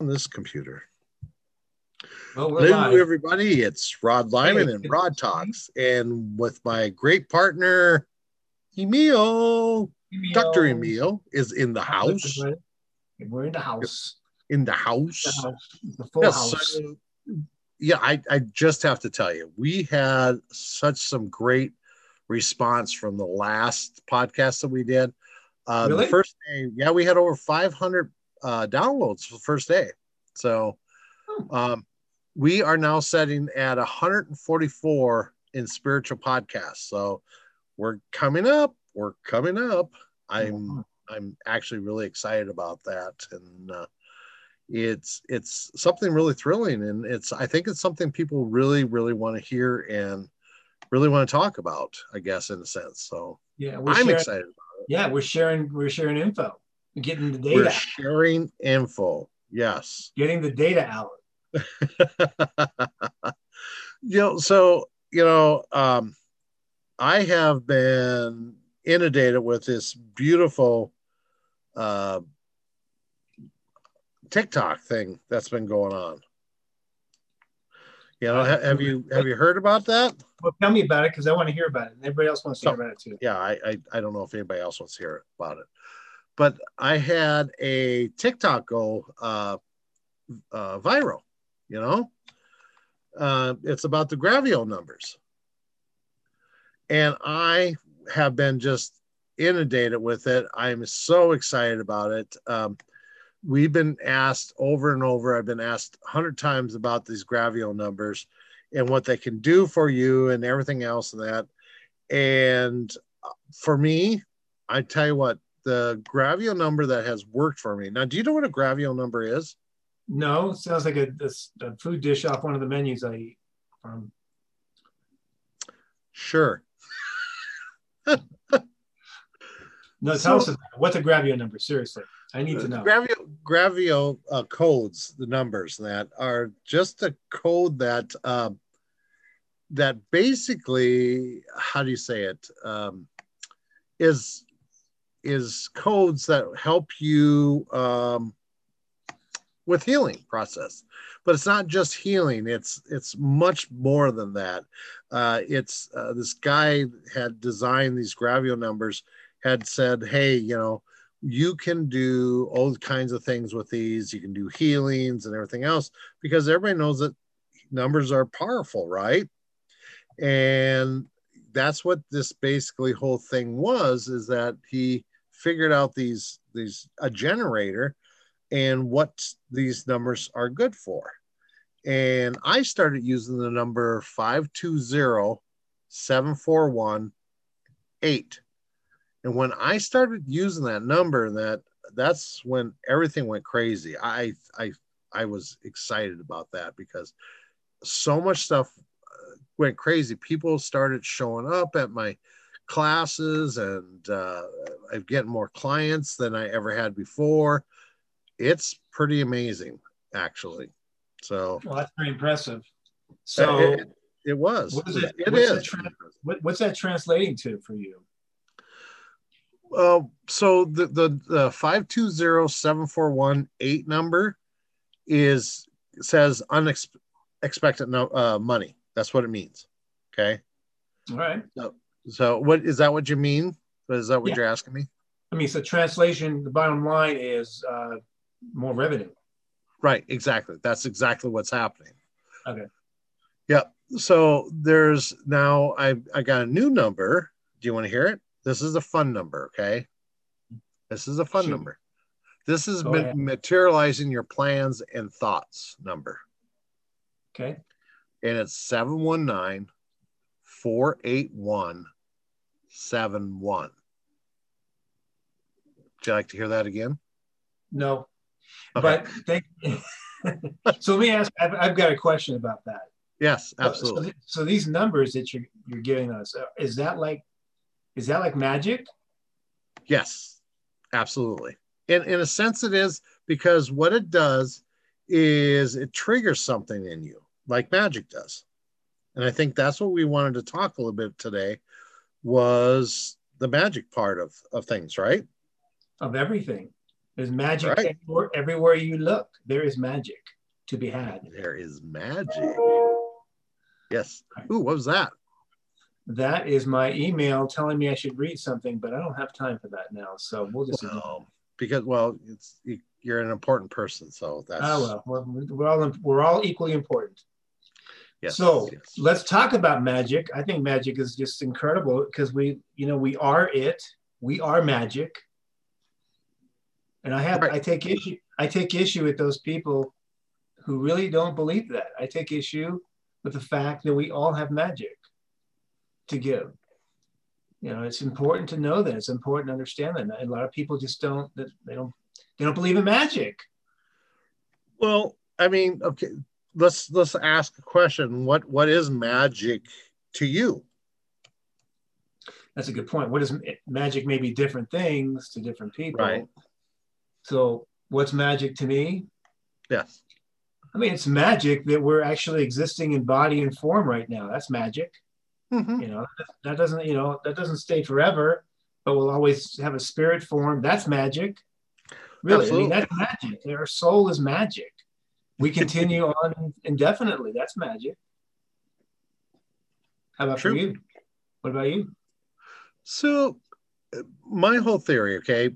on this computer. Well, Hello, live. everybody. It's Rod Lyman Hey, and Rod to see you. Talks, and with my great partner, Emil. Dr. Emil is in the house. We're in the house. In the house. The house. The full Yes, house. so- yeah, I, I just have to tell you, we had such some great response from the last podcast that we did. Uh, Really? The first day, yeah, we had over 500 uh, downloads for the first day. So Hmm. um, we are now setting at 144 in spiritual podcasts. So we're coming up. We're coming up. I'm. I'm actually really excited about that, and uh, it's it's something really thrilling, and it's I think it's something people really really want to hear and really want to talk about. I guess in a sense. So Yeah, we're I'm sharing, excited. Yeah, we're sharing. We're sharing info. We're getting the We're data. sharing info. Yes. Getting the data out. you know, so you know, um, I have been inundated with this beautiful uh, TikTok thing that's been going on. You know, ha- have you have you heard about that? Well, tell me about it because I want to hear about it. And everybody else wants to hear about it too. Yeah, I, I I don't know if anybody else wants to hear about it, but I had a TikTok go uh, uh, viral. You know, uh, it's about the Gravio numbers, and I have been just inundated with it. I'm so excited about it. Um, we've been asked over and over. I've been asked a hundred times about these Gravio numbers and what they can do for you and everything else and that. And for me, I tell you what, the Gravio number that has worked for me. Now, do you know what a Gravio number is? No, sounds like a, a, a food dish off one of the menus I eat from. Sure. No, tell So- us about it. what's a Gravio number. Seriously, I need to know. Gravio, Gravio uh, codes, the numbers that are just a code that um, that basically, how do you say it, um, is is codes that help you um, with healing process. But it's not just healing; it's it's much more than that. Uh, it's uh, this guy had designed these Gravio numbers, had said, "Hey, you know." you can do all kinds of things with these. You can do healings and everything else because everybody knows that numbers are powerful, right? And that's what this basically whole thing was is that he figured out these these a generator and what these numbers are good for. And I started using the number 520 741 8 and when I started using that number, that that's when everything went crazy. I I I was excited about that because so much stuff uh, went crazy. People started showing up at my classes, and uh, I'm getting more clients than I ever had before. It's pretty amazing, actually. So Well, that's very impressive. So, it, it- it was. what is it- It what's is. the trend? what, what's that translating to for you? Uh, so the the, the five two zero seven four one eight number is says unexpected no, uh, money. That's what it means. Okay. All right. So what is that? What you mean? Is that what Yeah. you're asking me? I mean, so translation, the bottom line is uh, more revenue. Right. Exactly. That's exactly what's happening. Okay. Yep. So there's now I I got a new number. Do you want to hear it? This is a fun number. Okay. This is a fun Shoot. number. This is ma- materializing your plans and thoughts number. Okay. and it's 719 481 71. Would you like to hear that again? No. Okay. But thank so let me ask, I've, I've got a question about that. yes, So- absolutely. So, so these numbers that you're, you're giving us, uh, is that like, is that like magic? Yes, absolutely. In, in a sense, it is because what it does is it triggers something in you, like magic does. And I think that's what we wanted to talk a little bit today was the magic part of, of things, right? Of everything. There's magic Right. everywhere, everywhere you look. There is magic to be had. There is magic. Yes. Ooh, what was that? That is my email telling me I should read something, but I don't have time for that now. So we'll just. Well, because well, it's you- you're an important person, so that's Oh well, we're, we're all we're all equally important. Yes, so yes. let's talk about magic. I think magic is just incredible because we, you know, we are it. We are magic. And I have, Right. I take issue, I take issue with those people who really don't believe that. I take issue with the fact that we all have magic to give. You know, it's important to know that. It's important to understand that. And a lot of people just don't. They don't. They don't believe in magic. Well, I mean, okay, let's let's ask a question. What what is magic to you? That's a good point. What is magic? May be different things to different people. Right. So, what's magic to me? Yes. I mean, it's magic that we're actually existing in body and form right now. That's magic. Mhm. You know, that doesn't, you know, that doesn't stay forever, but we'll always have a spirit form. That's magic. Really, I mean, that's magic. Our soul is magic. We continue on indefinitely. That's magic. How about True. for you? What about you? So, my whole theory, okay,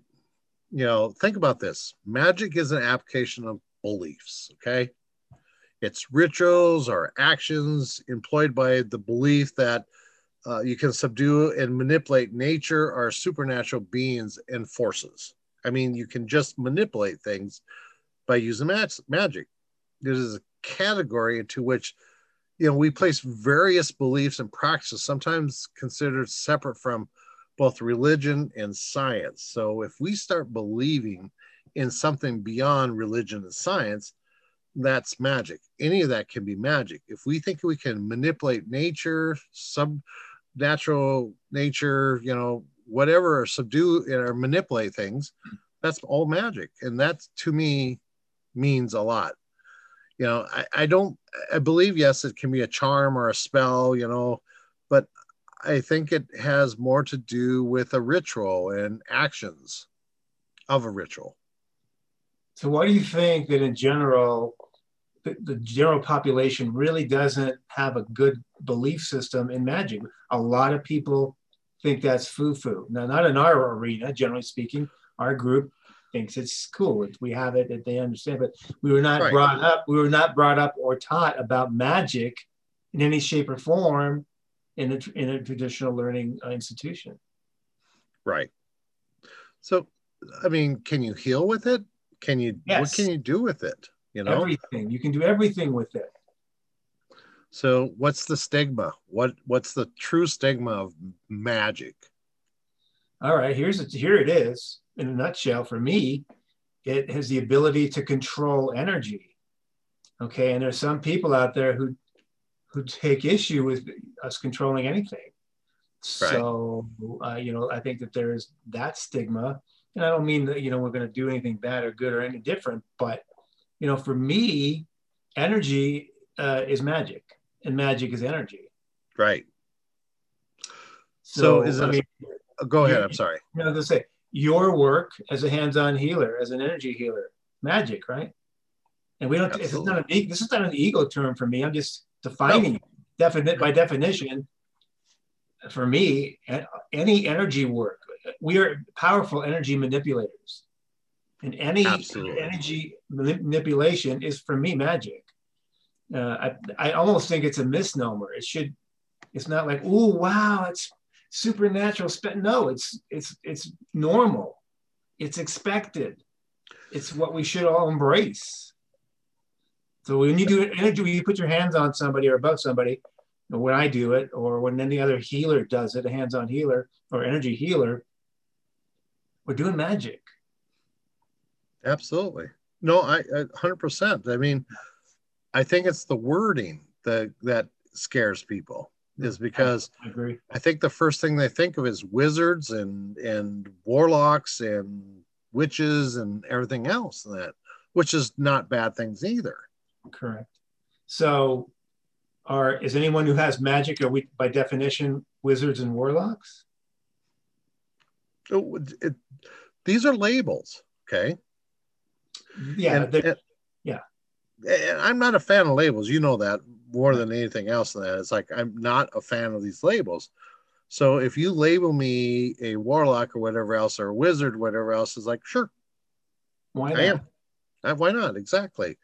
you know, think about this. Magic is an application of beliefs, okay? It's rituals or actions employed by the belief that uh, you can subdue and manipulate nature or supernatural beings and forces. I mean, you can just manipulate things by using mag- magic. Is a category into which you know we place various beliefs and practices sometimes considered separate from both religion and science. So if we start believing in something beyond religion and science that's magic. Any of that can be magic. If we think we can manipulate nature sub natural nature you know whatever or subdue or manipulate things that's all magic. And that to me means a lot you know I, I don't i believe yes it can be a charm or a spell you know but i think it has more to do with a ritual and actions of a ritual So, why do you think that in general, the, the general population really doesn't have a good belief system in magic? A lot of people think that's foo foo. Now, not in our arena, generally speaking, our group thinks it's cool. We have it that they understand, but we were not Right. brought up, we were not brought up or taught about magic in any shape or form in a, in a traditional learning uh, institution. right so i mean can you heal with it can you what can you do with it you know Everything. You can do everything with it. so what's the stigma what what's the true stigma of magic All right, here's it. Here it is in a nutshell. For me, it has the ability to control energy. Okay, and there's some people out there who who take issue with us controlling anything. So uh, you know, I think that there's that stigma, and I don't mean that you know we're going to do anything bad or good or any different, but you know, for me, energy uh, is magic, and magic is energy. right So, So is I mean, Uh, go ahead i'm sorry you know, to say your work as a hands-on healer, as an energy healer, magic, right? And we don't. This is not an this is not an ego term for me. I'm just defining it. definite by definition. For me, any energy work, we are powerful energy manipulators, and any Absolutely. energy manipulation is for me magic. Uh, I, I almost think it's a misnomer. It should. It's not like, oh wow, it's supernatural. Spe-. No, it's it's it's normal. It's expected. It's what we should all embrace. So when you do energy, when you put your hands on somebody or above somebody, when I do it, or when any other healer does it, a hands-on healer or energy healer, we're doing magic. Absolutely. No, I, I 100%. I mean, I think it's the wording that that scares people is because I agree. I think the first thing they think of is wizards and and warlocks and witches and everything else that which is not bad things either. Correct. So, are is anyone who has magic? Are we by definition wizards and warlocks? Oh, it- it- these are labels, okay? Yeah, And- and- yeah. and I'm not a fan of labels. You know that more than anything else. Than that, it's like I'm not a fan of these labels. So if you label me a warlock or whatever else, or a wizard, whatever else, is like sure, why I am. Uh, why not? Exactly.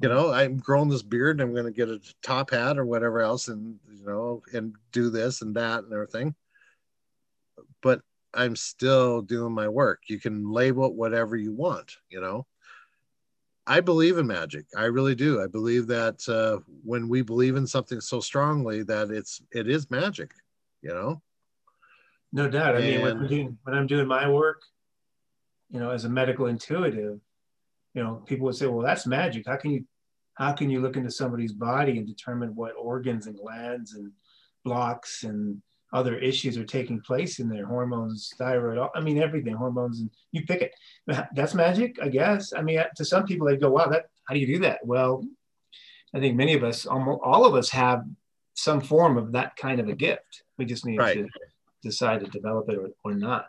You know, I'm growing this beard and I'm going to get a top hat or whatever else and, you know, and do this and that and everything. But I'm still doing my work. You can label it whatever you want, you know. I believe in magic. I really do. I believe that uh, when we believe in something so strongly that it's it is magic, you know. No doubt. I mean, when I'm doing when I'm doing my work, you know, as a medical intuitive, you know, people would say, "Well, that's magic. How can you, how can you look into somebody's body and determine what organs and glands and blocks and other issues are taking place in their hormones, thyroid? I mean, everything, hormones, and you pick it. That's magic, I guess. I mean, to some people, they go, "Wow, that how do you do that?" Well, I think many of us, almost all of us, have some form of that kind of a gift. We just need Right. to decide to develop it or, or not.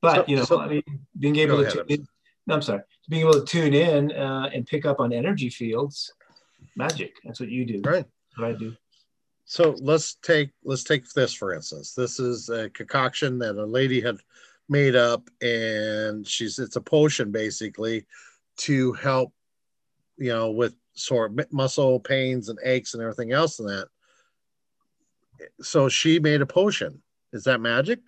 But So- you know, so- I mean, being able to tune in, no, I'm sorry, being able to tune in uh, and pick up on energy fields, magic. That's what you do. Right. That's what I do. So let's take let's take this for instance. This is a concoction that a lady had made up, and she's it's a potion basically to help, you know, with sore mu- muscle pains and aches and everything else and that. So she made a potion. Is that magic?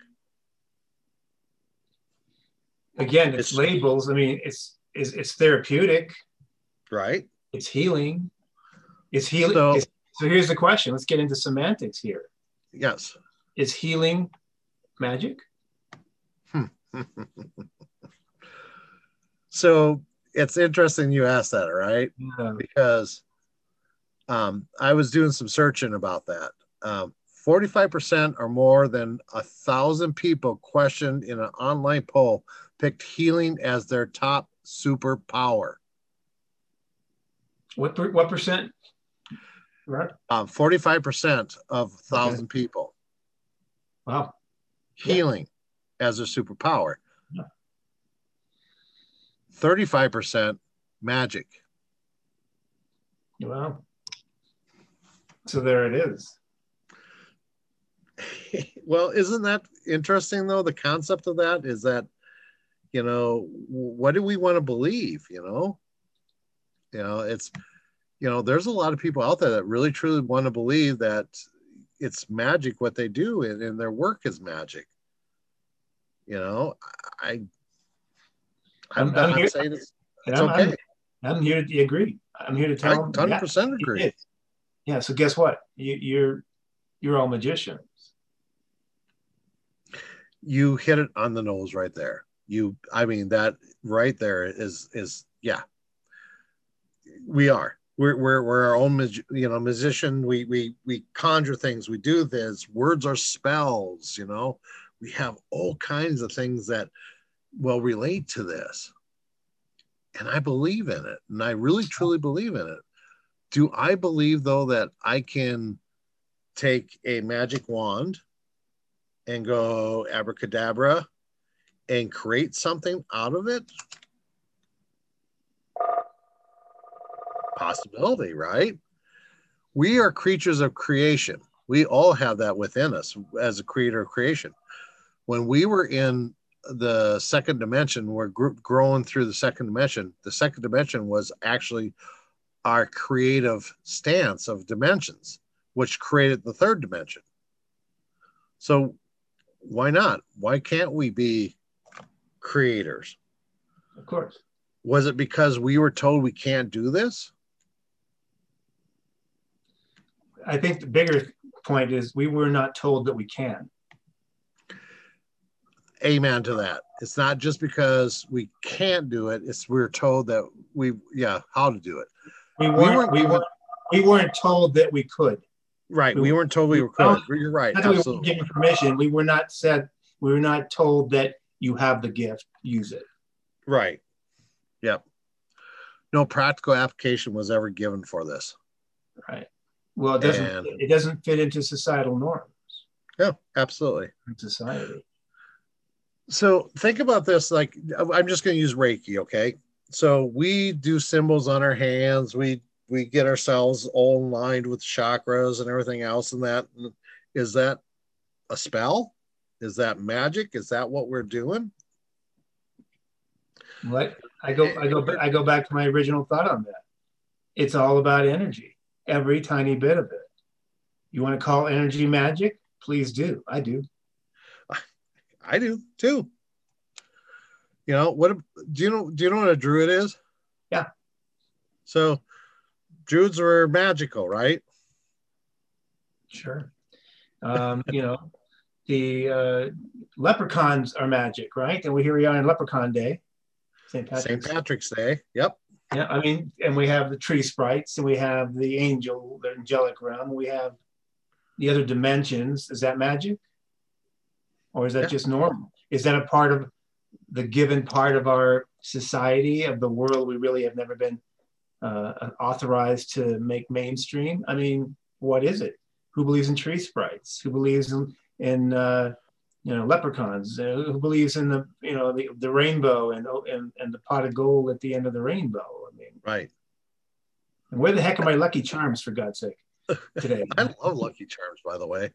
Again, it's, It's- labels. I mean, it's, it's it's therapeutic. Right. It's healing. It's healing. So- So, so here's the question. Let's get into semantics here. Yes. Is healing magic? so it's interesting you asked that, right? Uh, because um, I was doing some searching about that. Um, 45% or more than a thousand people questioned in an online poll picked healing as their top superpower. what per, what percent? Right. Um, 45% of a thousand people Wow. Yeah. healing as a superpower. Yeah. 35% magic. Wow. So there it is. well, isn't that interesting though? The concept of that is that, you know, what do we want to believe? You know, you know, it's, you know, there's a lot of people out there that really truly want to believe that it's magic what they do and, and their work is magic. You know, I, I'm, I'm- I'm here- saying it's, it's I'm, okay. I'm, I'm here to agree. I'm here to tell them. 100% yeah, agree. Yeah. So guess what? You, you're you're all magicians. you hit it on the nose right there you i mean that right there is is yeah we are we're we're, we're our own you know musician we we we conjure things. We do this. Words are spells you know. We have all kinds of things that will relate to this. And i believe in it. And i really truly believe in it. Do i believe though that i can take a magic wand and go abracadabra and create something out of it? Possibility, right? We are creatures of creation. We all have that within us as a creator of creation. When we were in the second dimension, we're gr- growing through the second dimension. The second dimension was actually our creative stance of dimensions, which created the third dimension. So why not? Why can't we be creators? Of course. Was it because we were told we can't do this? I think the bigger point is we were not told that we can. Amen to that. It's not just because we can't do it, it's we're told that we, yeah, how to do it. We We weren't. weren't- We, weren't. We weren't told that we could. Right. We weren't told we were could. You're right. Not that we weren't Absolutely. given permission. We were not said. We were not told that you have the gift. Use it. Right. Yep. No practical application was ever given for this. Right. Well, it doesn't. And- it doesn't fit into societal norms Yeah, absolutely. in society. So think about this like I'm just going to use Reiki, okay? so we do symbols on our hands. We we get ourselves all lined with chakras and everything else. And that is that a spell? Is that magic? Is that what we're doing? What I go I go I go back to my original thought on that. It's all about energy, every tiny bit of it. You want to call energy magic? Please do. I do. I do too. You know what? Do you know? Do you know what a druid is? Yeah. So, druids were magical, right? Sure. Um, you know, the uh, leprechauns are magic, right? And we here we are on Leprechaun Day, St. Patrick's. St. Patrick's Day. Yep. Yeah, I mean, and we have the tree sprites, and we have the angel, the angelic realm. We have the other dimensions. Is that magic, or is that yeah. just normal? Is that a part of the given part of our society of the world we really have never been uh, authorized to make mainstream? I mean, what is it? Who believes in tree sprites? Who believes in in uh, you know leprechauns? Uh, who believes in the you know the, the rainbow and, and and the pot of gold at the end of the rainbow? I mean, right. And where the heck are my Lucky Charms for God's sake today? I love Lucky Charms, by the way,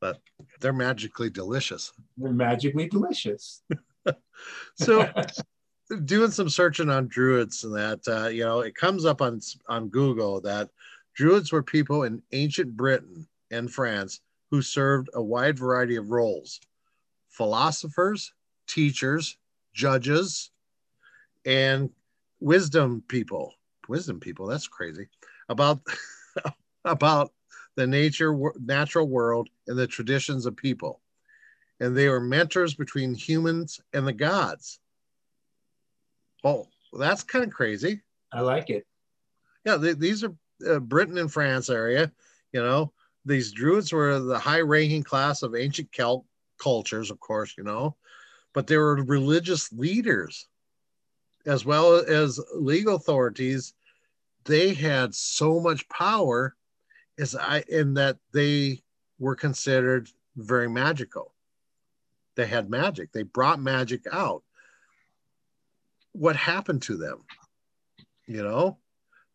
but they're magically delicious. They're magically delicious. so doing some searching on druids and that uh, you know it comes up on on google that druids were people in ancient britain and france who served a wide variety of roles philosophers teachers judges and wisdom people wisdom people that's crazy about about the nature natural world and the traditions of people and they were mentors between humans and the gods. Oh, that's kind of crazy. I like it. Yeah, they, these are uh, Britain and France area. You know, these druids were the high-ranking class of ancient Celt cultures, of course. You know, but they were religious leaders as well as legal authorities. They had so much power, as I in that they were considered very magical they had magic. They brought magic out. What happened to them? You know,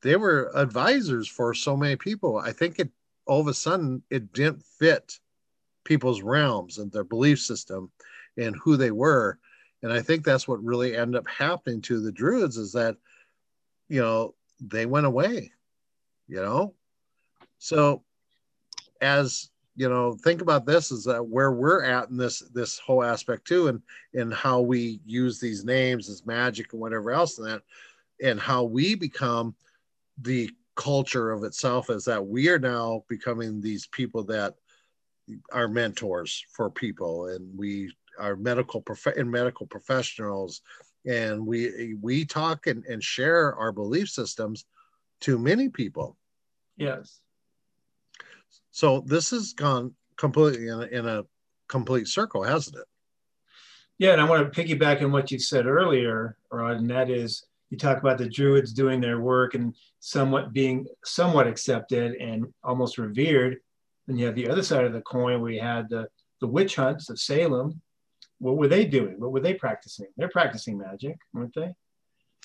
they were advisors for so many people. I think it all of a sudden it didn't fit people's realms and their belief system and who they were. And I think that's what really ended up happening to the Druids is that, you know, they went away, you know? So as you know think about this is that where we're at in this this whole aspect too and and how we use these names as magic and whatever else and that and how we become the culture of itself is that we are now becoming these people that are mentors for people. And we are medical prof- and medical professionals. And we we talk and, and share our belief systems to many people. Yes. So this has gone completely in a, in a complete circle, hasn't it? Yeah, and I want to piggyback on what you said earlier, Rod, and that is you talk about the Druids doing their work and somewhat being somewhat accepted and almost revered. Then you have the other side of the coin where you had the, the witch hunts of Salem. What were they doing? What were they practicing? They're practicing magic, weren't they?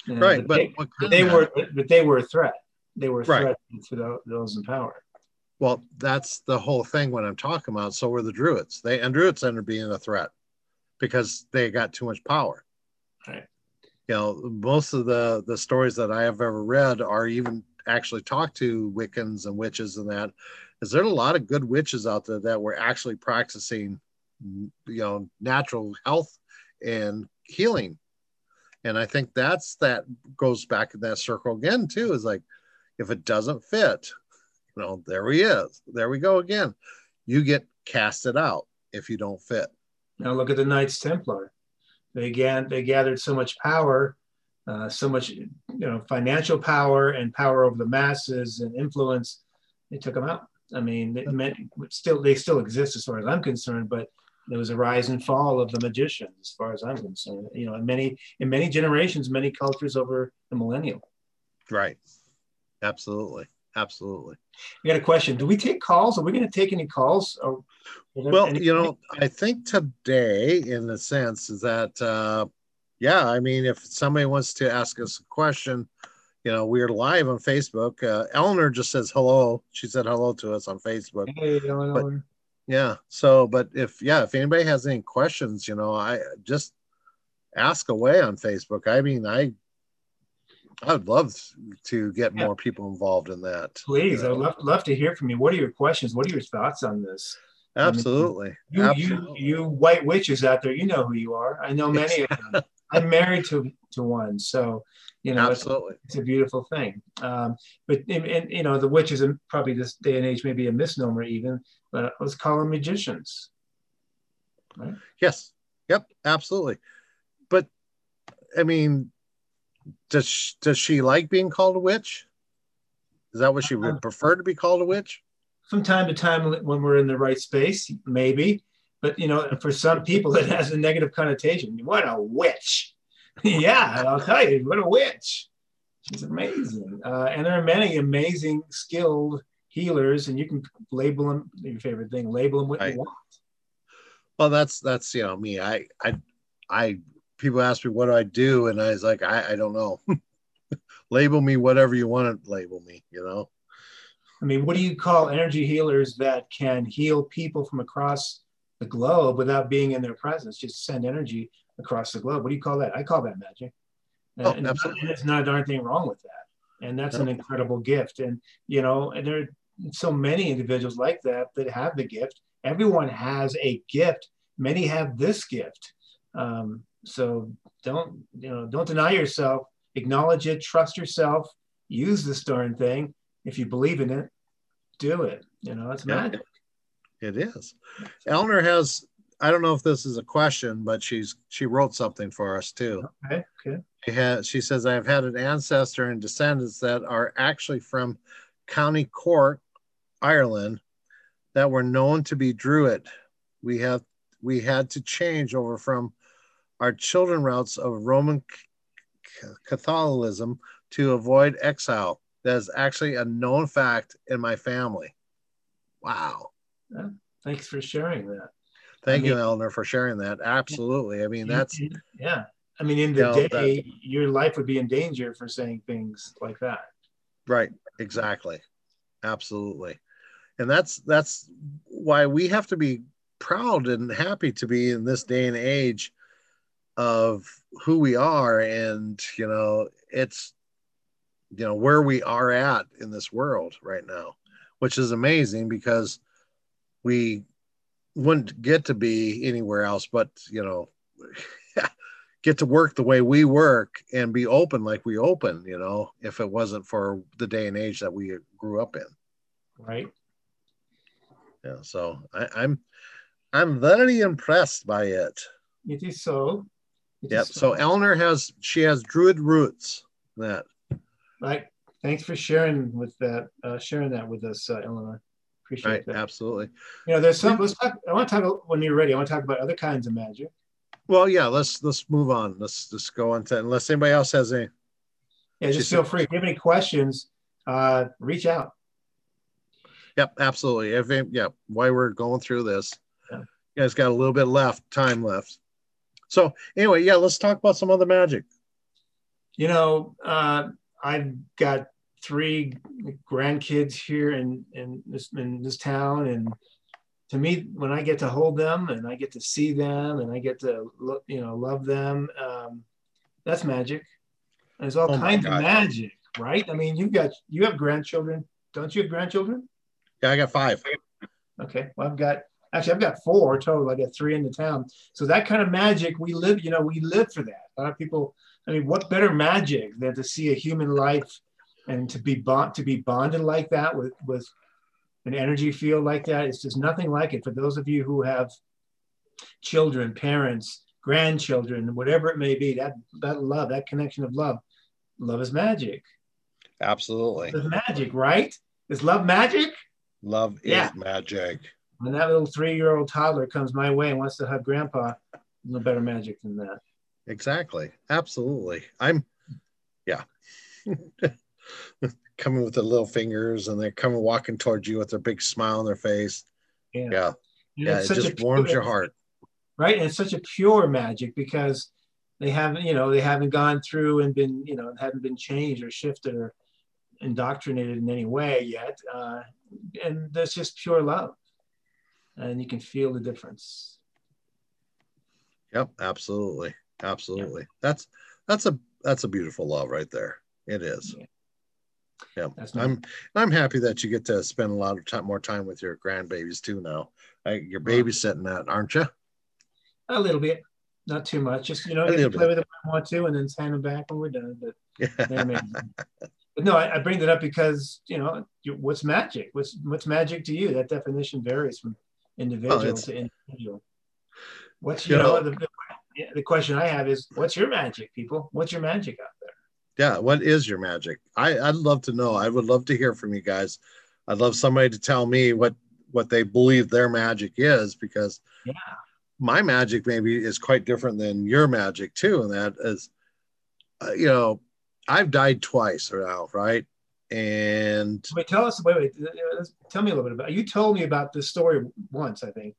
right, but, but they, they were but they were a threat. They were a threat right. to those in power. Well, that's the whole thing when I'm talking about. So were the Druids. They and Druids ended up being a threat because they got too much power. Right. You know, most of the the stories that I have ever read are even actually talked to Wiccans and witches and that. Is there a lot of good witches out there that were actually practicing, you know, natural health and healing? And I think that's that goes back in that circle again too. Is like if it doesn't fit, you know, there he is. There we go again. You get casted out if you don't fit. Now look at the Knights Templar. They again they gathered so much power, uh, so much you know financial power and power over the masses and influence. They took them out. I mean, it meant still they still exist as far as I'm concerned, but there was a rise and fall of the magicians as far as I'm concerned. You know, in many in many generations, many cultures over the millennium. Right. Absolutely. Absolutely. We got a question. Do we take calls? Are we going to take any calls? Or well, any- you know, I think today, in the sense, is that uh, yeah, I mean, if somebody wants to ask us a question, you know, we're live on Facebook. Uh, Eleanor just says hello. She said hello to us on Facebook. Hey, Eleanor. Yeah. So, but if yeah, if anybody has any questions, you know, I just ask away on Facebook. I mean, I I would love to get Yeah. more people involved in that. Please, you I'd love, love to hear from you. What are your questions? What are your thoughts on this? Absolutely. You, you, Absolutely. you white witches out there, you know who you are. I know many of them. I'm married to to one, so you know it's, Absolutely. it's a beautiful thing. Um, but and, and, you know the witches, and probably this day and age, may be a misnomer even. But let's call them magicians. Yes. Yep. Absolutely. But I mean, does she, does she like being called a witch? Is that what she would prefer to be called a witch? From time to time, when we're in the right space, maybe. But you know, for some people, it has a negative connotation. What a witch! yeah, I'll tell you, what a witch. She's amazing, uh, and there are many amazing, skilled healers, and you can label them your favorite thing. Label them what Right. you want. Well, that's that's you know me. I I I people ask me what do I do, and I was like, I, I don't know. label me whatever you want to label me. You know. I mean, what do you call energy healers that can heal people from across the globe without being in their presence? Just send energy across the globe. What do you call that? I call that magic. And, Oh, and absolutely. there's not a darn thing wrong with that. And that's an incredible gift. And, you know, and there are so many individuals like that that have the gift. Everyone has a gift. Many have this gift. Um, so don't, you know, don't deny yourself. Acknowledge it. Trust yourself. Use this darn thing. If you believe in it, do it. You know, it's Yeah. magic. It is. Eleanor has. I don't know if this is a question, but she's she wrote something for us too. Okay. Okay. She has. She says I've had an ancestor and descendants that are actually from County Cork, Ireland, that were known to be Druid. We have we had to change over from our children routes of Roman Catholicism to avoid exile. That is actually a known fact in my family. Wow. Thanks for sharing that. Thank I you, mean- Eleanor, for sharing that. Absolutely. I mean, that's yeah. I mean, in the You know, day, your life would be in danger for saying things like that. right. Exactly. Absolutely. And that's that's why we have to be proud and happy to be in this day and age of who we are and you know it's you know where we are at in this world right now which is amazing because we wouldn't get to be anywhere else but you know get to work the way we work and be open like we open you know if it wasn't for the day and age that we grew up in Right. yeah so I, i'm i'm very impressed by it It is so. It is yep so eleanor has she has druid roots that Right. Thanks for sharing with that, uh, sharing that with us, uh, Eleanor. Appreciate right that. absolutely You know, there's some. Let's talk. I want to talk when you're ready. I want to talk about other kinds of magic. well yeah let's let's move on let's just go on to unless anybody else has any Yeah, just Just- feel free. If you have any questions, uh, reach out. Yep, absolutely. If it- yeah, why we're going through this, Yeah. you guys got a little bit left, time left. So anyway, yeah, let's talk about some other magic. You know, uh, I've got three grandkids here in, in this in this town, and to me, when I get to hold them and I get to see them and I get to look, you know, love them, um, that's magic. There's all Oh kinds of magic, right? I mean, you've got you have grandchildren, don't you have grandchildren? Yeah, I got five. Okay. Well, I've got actually I've got four total. I got three in the town. So that kind of magic, we live, you know, we live for that. A lot of people, I mean, what better magic than to see a human life and to be bond to be bonded like that with with an energy field like that? It's just nothing like it. For those of you who have children, parents, grandchildren, whatever it may be, that that love, that connection of love, love is magic. Absolutely. Love is magic, right? Is love magic? Love Yeah. is magic. When that little three-year-old toddler comes my way and wants to hug grandpa, no better magic than that. Exactly. Absolutely. I'm yeah. coming with their little fingers and they're coming walking towards you with their big smile on their face. Yeah. Yeah. Yeah. It just warms pure- your heart. Right. And it's such a pure magic because they haven't, you know, they haven't gone through and been, you know, haven't been changed or shifted or indoctrinated in any way yet. Uh, and that's just pure love. And you can feel the difference. Yep, absolutely. Absolutely. Yeah. That's that's a that's a beautiful love right there. It is. Yeah. Yeah, I'm I'm happy that you get to spend a lot of time more time with your grandbabies too now. I, you're babysitting that, aren't you? A little bit, not too much. Just you know, play bit. with them when I want to, and then hand them back when we're done. But yeah. but no, I, I, bring that up because you know, what's magic? What's what's magic to you? That definition varies from individual oh, to individual. What's you, you know, know the, the, the question I have is, what's your magic, people? What's your magic out there? Yeah, what is your magic? I, I'd love to know. I would love to hear from you guys. I'd love somebody to tell me what what they believe their magic is because yeah my magic maybe is quite different than your magic too and that is uh, you know i've died twice now right and wait tell us wait wait tell me a little bit about you told me about this story once i think.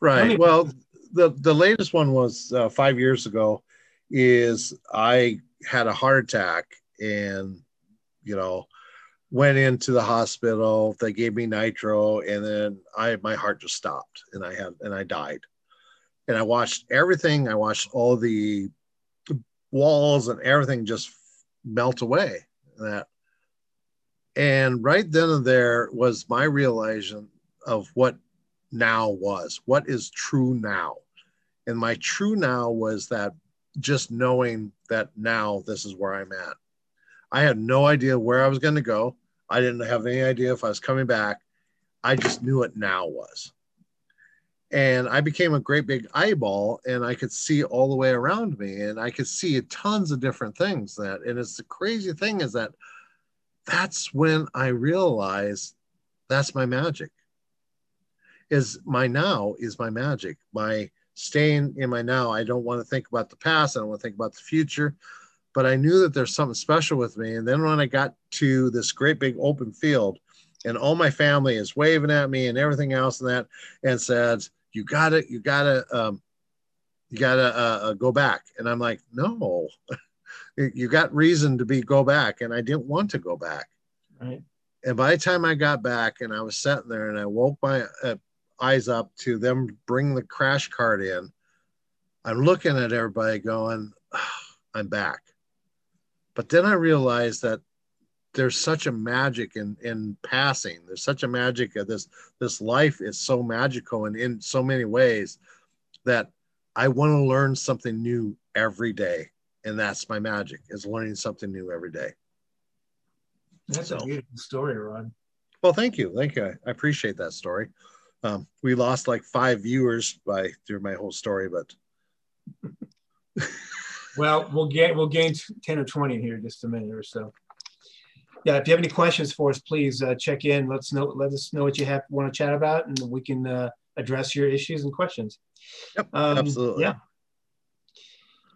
Right well the the latest one was uh, five years ago is i had a heart attack and you know went into the hospital they gave me nitro and then i my heart just stopped and i had and i died. And i watched everything i watched all the walls and everything just melt away. That and right then and there was my realization of what now was what is true now and my true now was that just knowing that now this is where i'm at I had no idea where I was going to go. I didn't have any idea if I was coming back. I just knew it now was. And I became a great big eyeball and I could see all the way around me and I could see tons of different things that and it's the crazy thing is that that's when I realized that's my magic. Is my now is my magic. My staying in my now. I don't want to think about the past. I don't want to think about the future but I knew that there's something special with me. And then when I got to this great big open field, and all my family is waving at me and everything else and that, and says, "You got it, you got to, um, you got to uh, uh, go back." And I'm like, "No, you got reason to be go back," and I didn't want to go back. Right. And by the time I got back, and I was sitting there, and I woke my uh, eyes up to them bring the crash cart in, I'm looking at everybody going, oh, "I'm back." But then I realized that there's such a magic in in passing. There's such a magic of this this life is so magical and in so many ways that I want to learn something new every day. And that's my magic is learning something new every day. That's so, a beautiful story, Ron. Well, thank you. Thank you. I, appreciate that story. Um, we lost like five viewers by through my whole story, but Well, we'll get we'll gain ten or twenty here in just a minute or so. Yeah, if you have any questions for us, please uh, check in. Let's know. Let us know what you have want to chat about, and we can uh, address your issues and questions. Yep, um, absolutely. Yeah.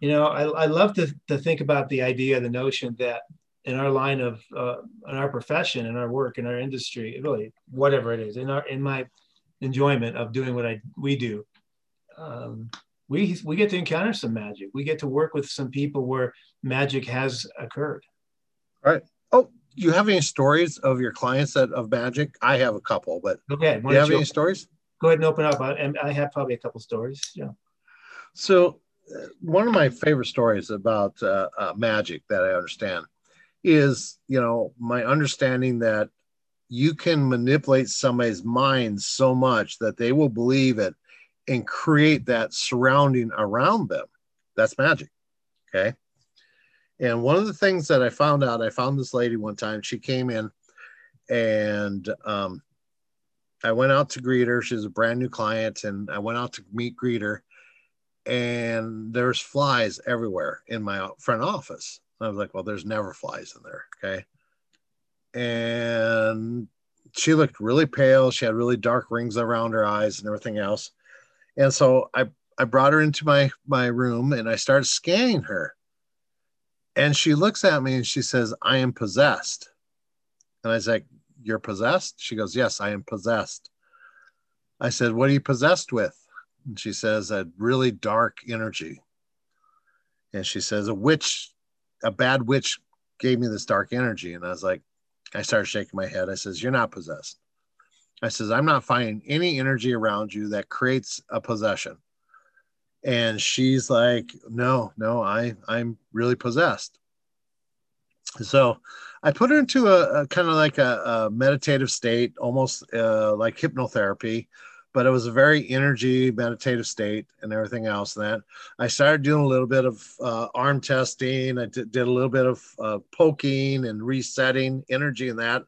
You know, I, I love to, to think about the idea, the notion that in our line of, uh, in our profession, in our work, in our industry, really, whatever it is, in our, in my enjoyment of doing what I we do, um, we we get to encounter some magic. We get to work with some people where magic has occurred. All right. Oh, you have any stories of your clients that of magic? I have a couple, but okay. Do you have you any stories? Go ahead and open up. I, I have probably a couple stories. Yeah. So, one of my favorite stories about uh, uh, magic that I understand is, you know, my understanding that you can manipulate somebody's mind so much that they will believe it and create that surrounding around them. That's magic. Okay. And one of the things that I found out, I found this lady one time, she came in and um, I went out to greet her. She's a brand new client, and I went out to meet greet her, and there's flies everywhere in my front office. I was like, well, there's never flies in there. Okay. And she looked really pale. She had really dark rings around her eyes and everything else. And so I, I brought her into my, my room and I started scanning her. And she looks at me and she says, I am possessed. And I was like, You're possessed? She goes, Yes, I am possessed. I said, What are you possessed with? And she says, A really dark energy. And she says, A witch, a bad witch gave me this dark energy. And I was like, I started shaking my head. I says, You're not possessed. I says, I'm not finding any energy around you that creates a possession. And she's like, No, no, I, I'm really possessed. So I put her into a, a kind of like a, a, meditative state, almost uh, like hypnotherapy, but it was a very energy meditative state and everything else. That I started doing a little bit of uh, arm testing. I did, a little bit of uh, poking and resetting energy and that.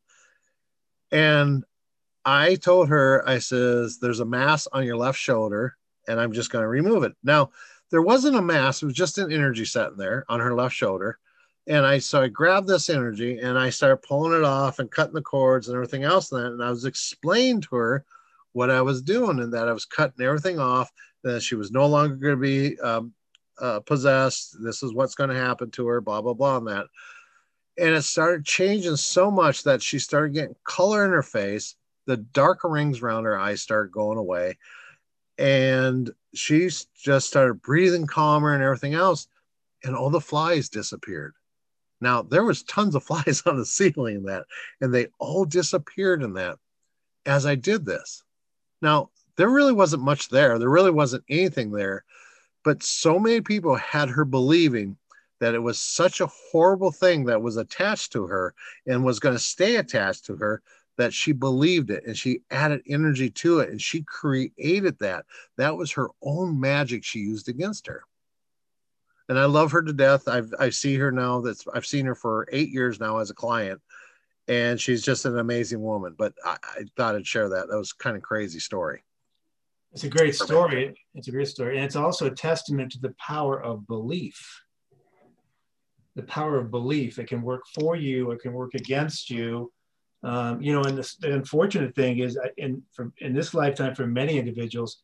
And I told her, I says, there's a mass on your left shoulder and I'm just going to remove it. Now, there wasn't a mass, it was just an energy set in there on her left shoulder and I so I grabbed this energy and I started pulling it off and cutting the cords and everything else. That, and I was explaining to her what I was doing and that I was cutting everything off. That she was no longer going to be um, uh, possessed. This is what's going to happen to her. Blah blah blah. And that, and it started changing so much that she started getting color in her face. The darker rings around her eyes started going away, and she just started breathing calmer and everything else. And all the flies disappeared now there was tons of flies on the ceiling in that, and they all disappeared in that as I did this. Now there really wasn't much there. There really wasn't anything there, but so many people had her believing that it was such a horrible thing that was attached to her and was going to stay attached to her that she believed it and she added energy to it and she created that. That was her own magic she used against her and I love her to death. I've I see her now. That's I've seen her for eight years now as a client, and she's just an amazing woman. But I, I thought I'd share that. That was kind of crazy story. It's a great story. It's a great story, and it's also a testament to the power of belief. The power of belief. It can work for you. It can work against you. Um, you know, and the, the unfortunate thing is, in from in this lifetime, for many individuals,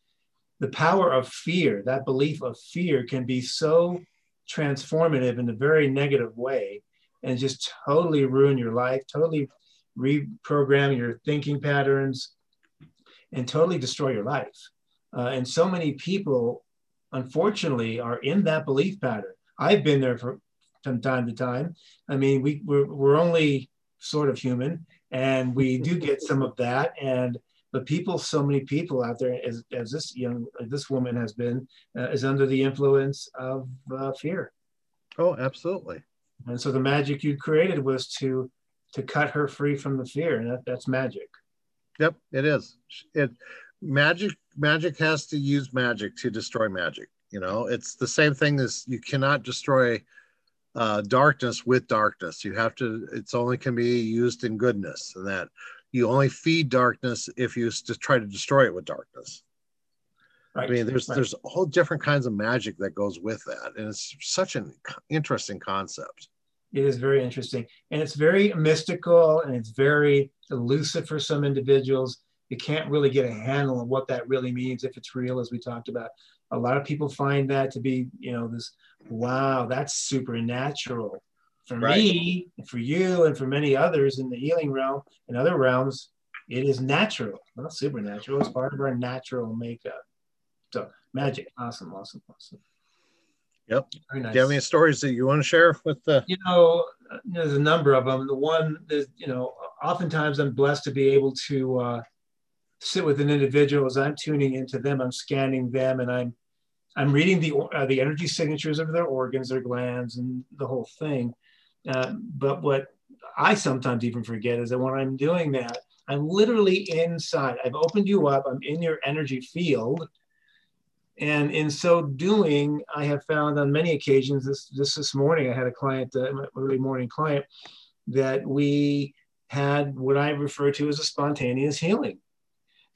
the power of fear, that belief of fear, can be so transformative in a very negative way and just totally ruin your life, totally reprogram your thinking patterns, and totally destroy your life. Uh, and so many people, unfortunately, are in that belief pattern. I've been there for, from time to time. I mean, we, we're, we're only sort of human, and we do get some of that. And but people, so many people out there, as, as this young, this woman has been, uh, is under the influence of uh, fear. Oh, absolutely. And so the magic you created was to to cut her free from the fear, and that, that's magic. Yep, it is. It magic magic has to use magic to destroy magic. You know, it's the same thing as you cannot destroy uh, darkness with darkness. You have to. It's only can be used in goodness, and that you only feed darkness if you just try to destroy it with darkness. Right. I mean, there's right. there's all different kinds of magic that goes with that, and it's such an interesting concept. It is very interesting, and it's very mystical, and it's very elusive for some individuals. You can't really get a handle on what that really means if it's real, as we talked about. A lot of people find that to be, you know, this wow, that's supernatural for right. me, for you, and for many others in the healing realm and other realms, it is natural, not supernatural. It's part of our natural makeup. So magic, awesome, awesome, awesome. Yep. Very nice. Do you have any stories that you want to share with the? You know, there's a number of them. The one, is, you know, oftentimes I'm blessed to be able to uh, sit with an individual as I'm tuning into them. I'm scanning them, and I'm I'm reading the uh, the energy signatures of their organs, their glands, and the whole thing. Uh, but what I sometimes even forget is that when I'm doing that, I'm literally inside. I've opened you up. I'm in your energy field. And in so doing, I have found on many occasions, this, this, this morning, I had a client, uh, early morning client, that we had what I refer to as a spontaneous healing.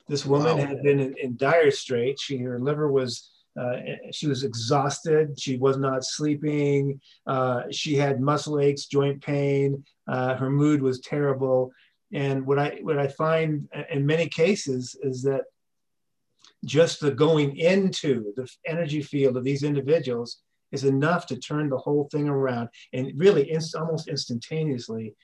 This woman wow. had been in, in dire straits. She, her liver was uh, she was exhausted. She was not sleeping. Uh, she had muscle aches, joint pain. Uh, her mood was terrible. And what I what I find in many cases is that just the going into the energy field of these individuals is enough to turn the whole thing around and really inst- almost instantaneously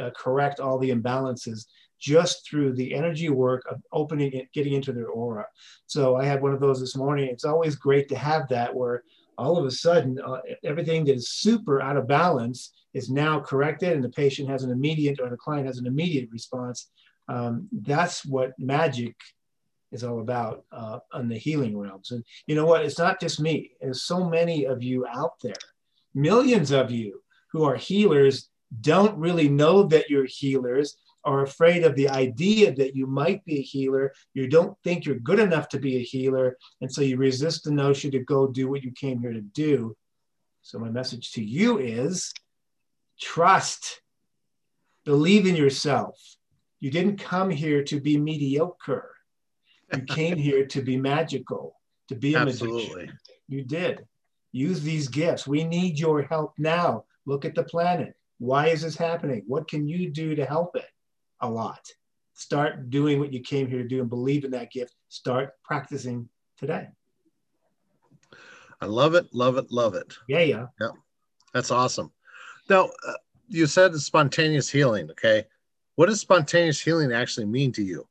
uh, correct all the imbalances just through the energy work of opening it, getting into their aura. So I had one of those this morning. It's always great to have that where all of a sudden, uh, everything that is super out of balance is now corrected, and the patient has an immediate or the client has an immediate response. Um, that's what magic is all about uh, on the healing realms. And you know what? It's not just me. There's so many of you out there, millions of you who are healers, don't really know that you're healers are afraid of the idea that you might be a healer. You don't think you're good enough to be a healer. And so you resist the notion to go do what you came here to do. So, my message to you is trust, believe in yourself. You didn't come here to be mediocre. You came here to be magical, to be a Absolutely. magician. You did. Use these gifts. We need your help now. Look at the planet. Why is this happening? What can you do to help it? a lot. Start doing what you came here to do and believe in that gift. Start practicing today. I love it, love it, love it. Yeah, yeah. Yeah. That's awesome. Now, uh, you said spontaneous healing. Okay. What does spontaneous healing actually mean to you?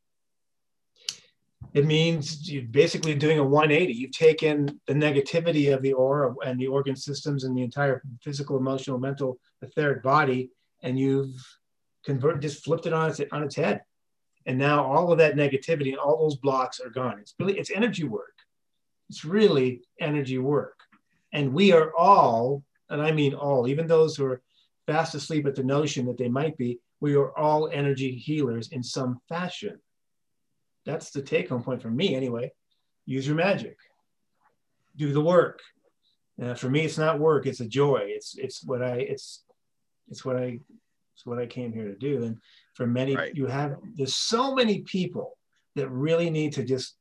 It means you're basically doing a 180. You've taken the negativity of the aura and the organ systems and the entire physical, emotional, mental, etheric body, and you've converted, just flipped it on its on its head. And now all of that negativity and all those blocks are gone. It's really it's energy work. It's really energy work. And we are all and i mean all even those who are fast asleep at the notion that they might be we are all energy healers in some fashion that's the take home point for me anyway use your magic do the work uh, for me it's not work it's a joy it's it's what i it's it's what i it's what I came here to do. And for many, right. you have, there's so many people that really need to just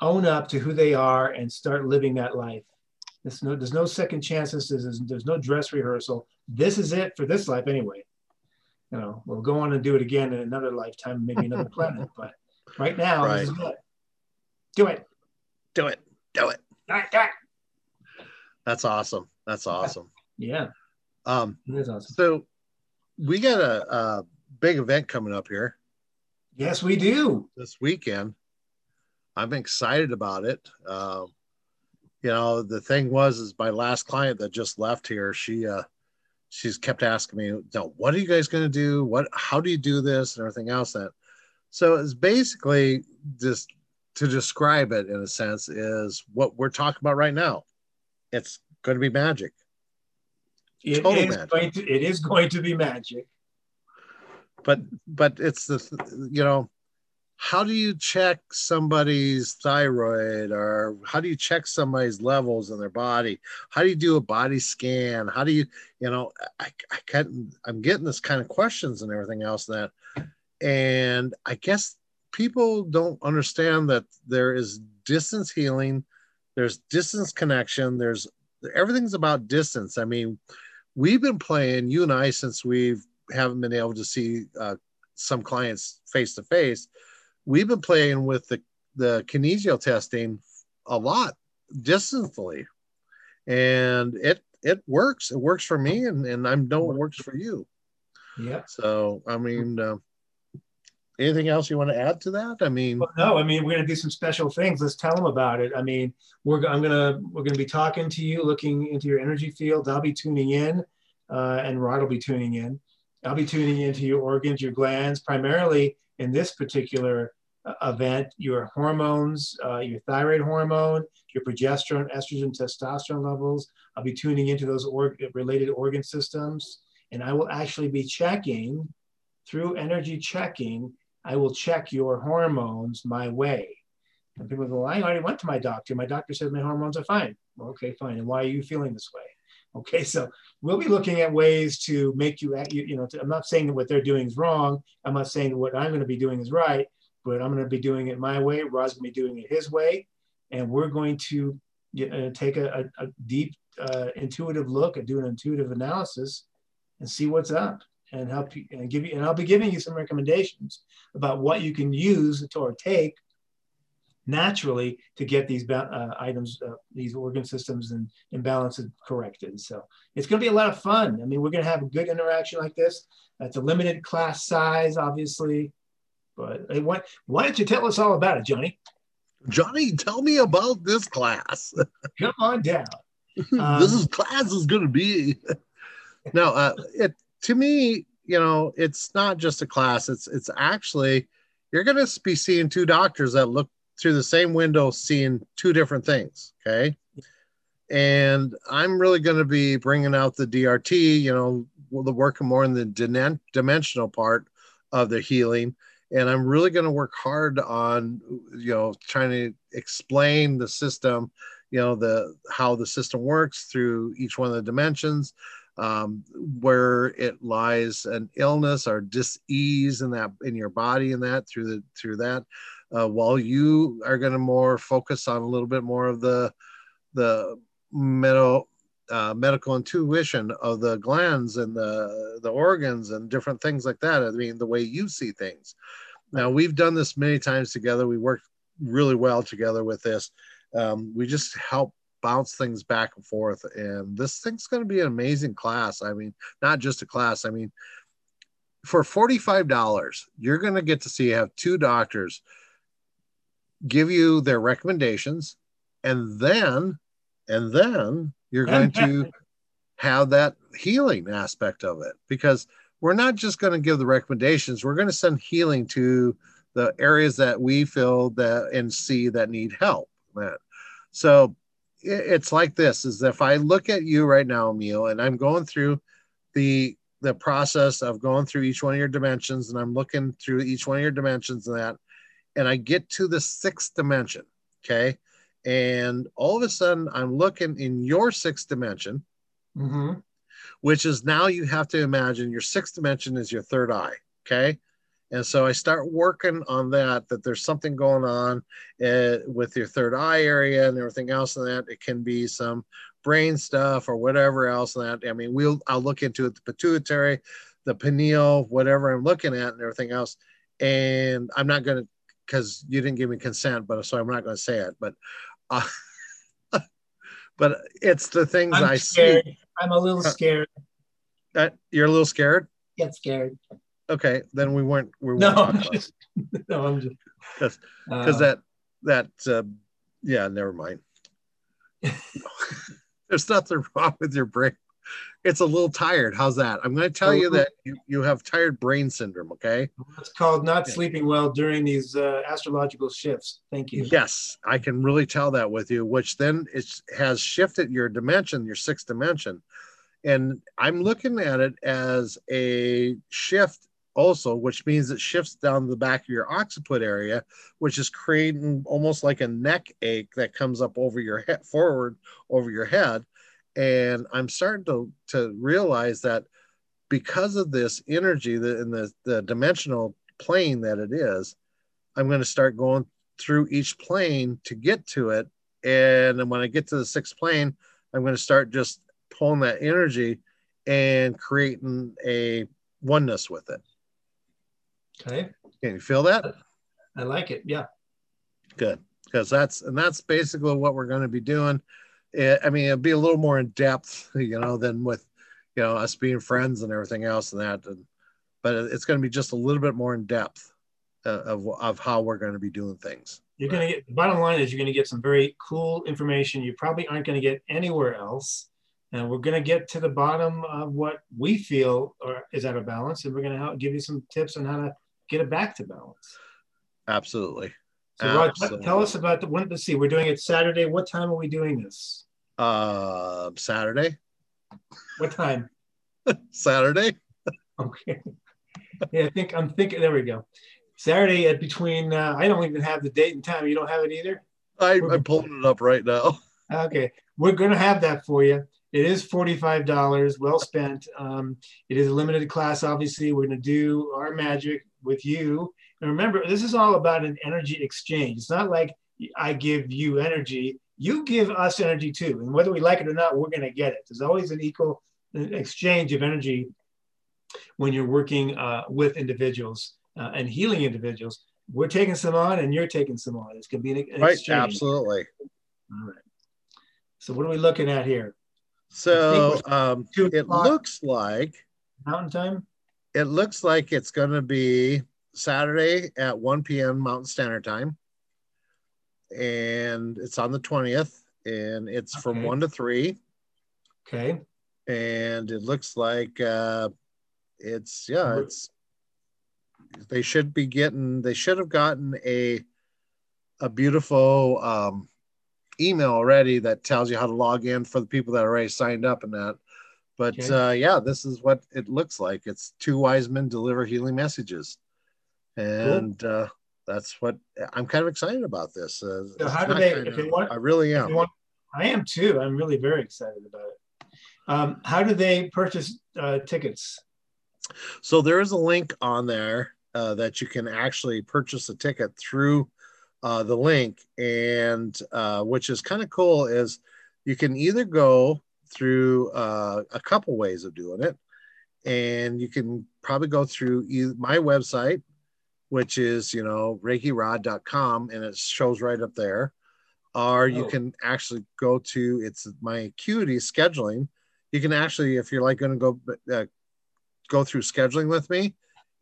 own up to who they are and start living that life. There's no, there's no second chances. There's, there's no dress rehearsal. This is it for this life anyway. You know, we'll go on and do it again in another lifetime, maybe another planet. But right now, right. this is it. Do it. Do it. Do it. Do it. Do it. That's awesome. That's awesome. Yeah. Um, awesome. So we got a, a big event coming up here. Yes, we do. This weekend. I'm excited about it. Uh, you know, the thing was, is my last client that just left here, she, uh, she's kept asking me, no, what are you guys going to do? What, how do you do this and everything else that, so it's basically just to describe it in a sense is what we're talking about right now. It's going to be magic. It Total is magic. going to it is going to be magic. But but it's the you know how do you check somebody's thyroid or how do you check somebody's levels in their body how do you do a body scan how do you you know i, I can't i'm getting this kind of questions and everything else that and i guess people don't understand that there is distance healing there's distance connection there's everything's about distance i mean we've been playing you and I since we haven't been able to see uh, some clients face to face. We've been playing with the the kinesio testing a lot distantly, and it it works. It works for me, and and I know it works for you. Yeah. So I mean. Uh, anything else you want to add to that? I mean, well, no. I mean, we're going to do some special things. Let's tell them about it. I mean, we're I'm gonna we're going to be talking to you, looking into your energy field. I'll be tuning in, uh, and Rod will be tuning in. I'll be tuning into your organs, your glands, primarily in this particular uh, event. Your hormones, uh, your thyroid hormone, your progesterone, estrogen, testosterone levels. I'll be tuning into those org- related organ systems, and I will actually be checking through energy checking I will check your hormones my way. And people go, well, I already went to my doctor. My doctor said my hormones are fine. Well, okay, fine. And why are you feeling this way? Okay, so we'll be looking at ways to make you, you you know, to, I'm not saying that what they're doing is wrong. I'm not saying that what I'm going to be doing is right, but I'm going to be doing it my way. Rod's going to be doing it his way. And we're going to take a, a, a deep, uh, intuitive look and do an intuitive analysis and see what's up and help you and give you and I'll be giving you some recommendations about what you can use to, or take naturally to get these uh, items, uh, these organ systems and imbalances corrected. So it's going to be a lot of fun. I mean, we're going to have a good interaction like this. It's a limited class size, obviously, but hey, why, why don't you tell us all about it, Johnny? Johnny, tell me about this class. Come on down. Um, this is class is going to be. no, uh, it to me, you know, it's not just a class. It's it's actually you're going to be seeing two doctors that look through the same window, seeing two different things. Okay, and I'm really going to be bringing out the DRT. You know, the working more in the dimensional part of the healing and i'm really going to work hard on you know trying to explain the system you know the how the system works through each one of the dimensions um, where it lies an illness or dis-ease in that in your body and that through the through that uh, while you are going to more focus on a little bit more of the the middle uh, medical intuition of the glands and the the organs and different things like that. I mean, the way you see things. Now we've done this many times together. We worked really well together with this. Um, we just help bounce things back and forth, and this thing's going to be an amazing class. I mean, not just a class. I mean, for forty five dollars, you're going to get to see have two doctors give you their recommendations, and then and then you're going to have that healing aspect of it because we're not just going to give the recommendations we're going to send healing to the areas that we feel that and see that need help so it's like this is if i look at you right now emil and i'm going through the the process of going through each one of your dimensions and i'm looking through each one of your dimensions and that and i get to the sixth dimension okay? And all of a sudden i'm looking in your sixth dimension hmm which is now you have to imagine your sixth dimension is your third eye okay and so i start working on that that there's something going on uh, with your third eye area and everything else and that it can be some brain stuff or whatever else and that i mean we'll i'll look into it the pituitary the pineal whatever i'm looking at and everything else and i'm not going to because you didn't give me consent but so i'm not going to say it but uh, but it's the things I'm I scared. see. I'm a little scared. That you're a little scared. Get scared. Okay, then we weren't. We weren't No, I'm just, no, I'm just. 'Cause- uh, because that that uh, yeah, never mind. There's nothing wrong with your brain. It's a little tired. How's that? I'm going to tell you that you, you have tired brain syndrome. Okay. it's called not sleeping well during these uh, astrological shifts. Thank you. Yes, I can really tell that with you, which then it has shifted your dimension, your sixth dimension. And I'm looking at it as a shift also, which means it shifts down the back of your occiput area, which is creating almost like a neck ache that comes up over your head forward over your head. And I'm starting to, to realize that because of this energy that in the, the dimensional plane that it is, I'm going to start going through each plane to get to it. And then when I get to the sixth plane, I'm going to start just pulling that energy and creating a oneness with it. Okay. Can you feel that? I like it. Yeah. Good. Because that's, and that's basically what we're going to be doing. Eh, I mean, it'll be a little more in depth, you know, than with, you know, us being friends and everything else and that. And, but it's going to be just a little bit more in depth uh, of, of how we're going to be doing things. You're going to get, bottom line is you're going to get some very cool information you probably aren't going to get anywhere else. And we're going to get to the bottom of what we feel or is out of balance. And we're going to help give you some tips on how to get it back to balance. Absolutely. So, Rod, Absolutely. tell us about the one. Let's see, we're doing it Saturday. What time are we doing this? Uh, Saturday. What time? Saturday. Okay. Yeah, I think I'm thinking. There we go. Saturday at between. Uh, I don't even have the date and time. You don't have it either. I, I'm pulling it up right now. Okay, we're going to have that for you. It is forty-five dollars, well spent. Um, it is a limited class. Obviously, we're going to do our magic with you. And remember, this is all about an energy exchange. It's not like I give you energy; you give us energy too. And whether we like it or not, we're going to get it. There's always an equal uh, exchange of energy when you're working uh, with individuals uh, and healing individuals. We're taking some on, and you're taking some on. It's going to be an, an Right. exchange. Absolutely. All right. So what are we looking at here? So um, it looks like Mountain time? It looks like it's going to be Saturday at 1 p.m. Mountain Standard Time, and it's on the 20th, and it's from one to three. Okay. and it looks like uh, it's yeah, it's they should be getting they should have gotten a a beautiful um, email already that tells you how to log in for the people that already signed up and that. But Okay. uh, yeah, this is what it looks like. It's two wise men deliver healing messages, and uh, that's what I'm kind of excited about. This. Uh, So how do they- if they want- I really am. want- I am too. I'm really very excited about it. Um, how do they purchase uh, tickets? So there is a link on there uh, that you can actually purchase a ticket through uh, the link, and uh, which is kind of cool. Is you can either go through uh, a couple ways of doing it, and you can probably go through either my website, which is you know reikirod.com, and it shows right up there, or you Oh. can actually go to it's my acuity scheduling. You can actually, if you're like going to go uh, go through scheduling with me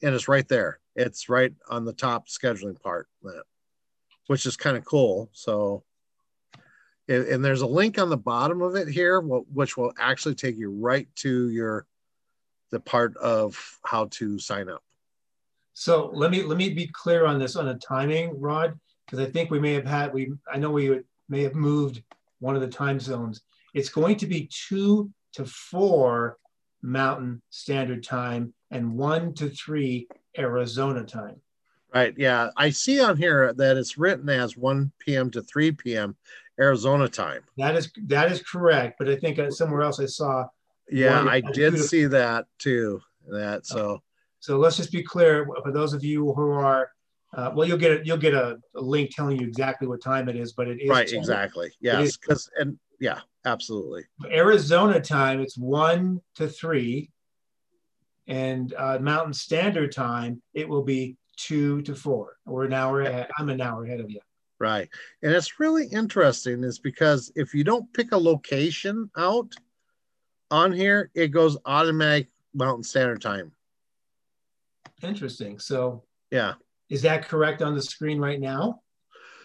and it's right there it's right on the top scheduling part which is kind of cool so and, and there's a link on the bottom of it here which will actually take you right to your the part of how to sign up So let me let me be clear on this on the timing, Rod, because I think we may have had we I know we may have moved one of the time zones. It's going to be two to four Mountain Standard Time and one to three Arizona time. right yeah i see on here that it's written as 1 p.m to 3 p.m arizona time That is that is correct, but I think uh, somewhere else I saw. yeah One- i did see that too that so So let's just be clear for those of you who are. Uh, well, you'll get a, you'll get a, a link telling you exactly what time it is, but it is right 10 exactly yes because and yeah absolutely Arizona time, it's one to three. And uh, Mountain Standard Time, it will be two to four. We're an hour ahead. I'm an hour ahead of you. Right. And it's really interesting is because if you don't pick a location out on here, it goes automatic Mountain Standard Time. Interesting. So Yeah. is that correct on the screen right now?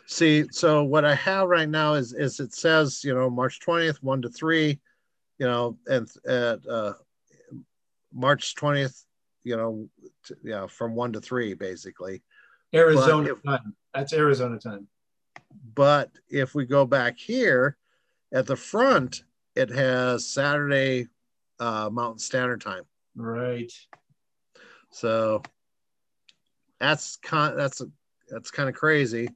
See, so what I have right now is is it says, you know, March 20th, 1 to 3, you know, and at uh March 20th, you know, t- yeah, from 1 to 3 basically. Arizona if- time. That's Arizona time. But if we go back here at the front, it has Saturday uh Mountain Standard Time. Right. So that's kind that's that's kind of crazy.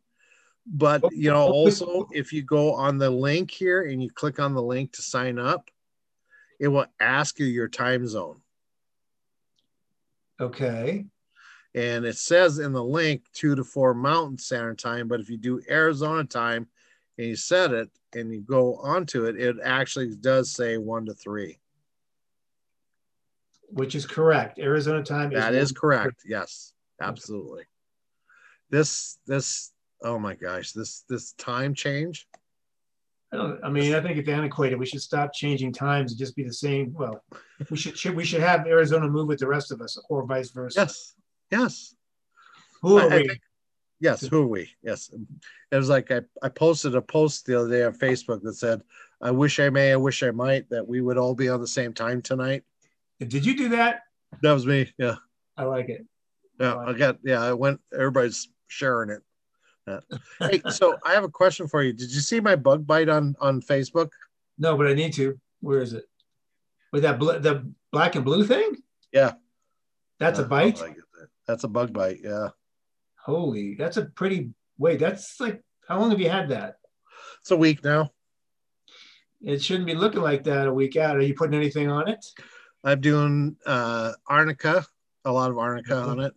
But you know, also if you go on the link here and you click on the link to sign up, it will ask you your time zone. Okay. And it says in the link two to four mountain standard time, but if you do Arizona time and you set it and you go onto it, it actually does say one to three. Which is correct. Arizona time is That is one- correct. Yes, absolutely. This this oh my gosh, this this time change. I, don't, I mean, I think it's antiquated. We should stop changing times and just be the same. Well, we should, should we should have Arizona move with the rest of us, or vice versa. Yes, yes. Who are I- I we? think- yes, who are we? Yes. It was like I, I posted a post the other day on Facebook that said, I wish I may, I wish I might, that we would all be on the same time tonight. Did you do that? That was me. Yeah. I like it. Yeah. I got yeah, I went everybody's sharing it. Yeah. Hey, so I have a question for you. Did you see my bug bite on on Facebook? No, but I need to. Where is it? With that bl- the black and blue thing? Yeah. That's a Uh, bite. I get that. That's a bug bite. Yeah. Holy, that's a pretty. Wait, that's like how long have you had that? It's a week now. It shouldn't be looking like that a week out. Are you putting anything on it? I'm doing uh arnica, a lot of arnica Mhm. on it.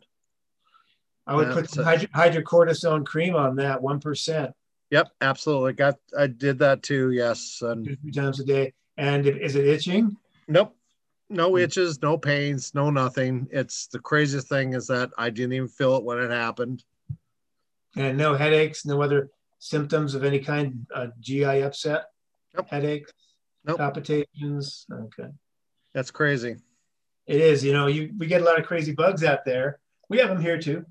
I would Yeah, put some so- hydro- hydrocortisone cream on that, one percent, Yep, absolutely. Got I did that too. Yes. And two three times a day. And is it itching? nope. No Hmm. itches, no pains, no nothing. It's the craziest thing is that I didn't even feel it when it happened. And no headaches, no other symptoms of any kind, uh, GI upset, Nope. headaches, Nope. palpitations. Okay. That's crazy. It is, you know, you we get a lot of crazy bugs out there. We have them here too.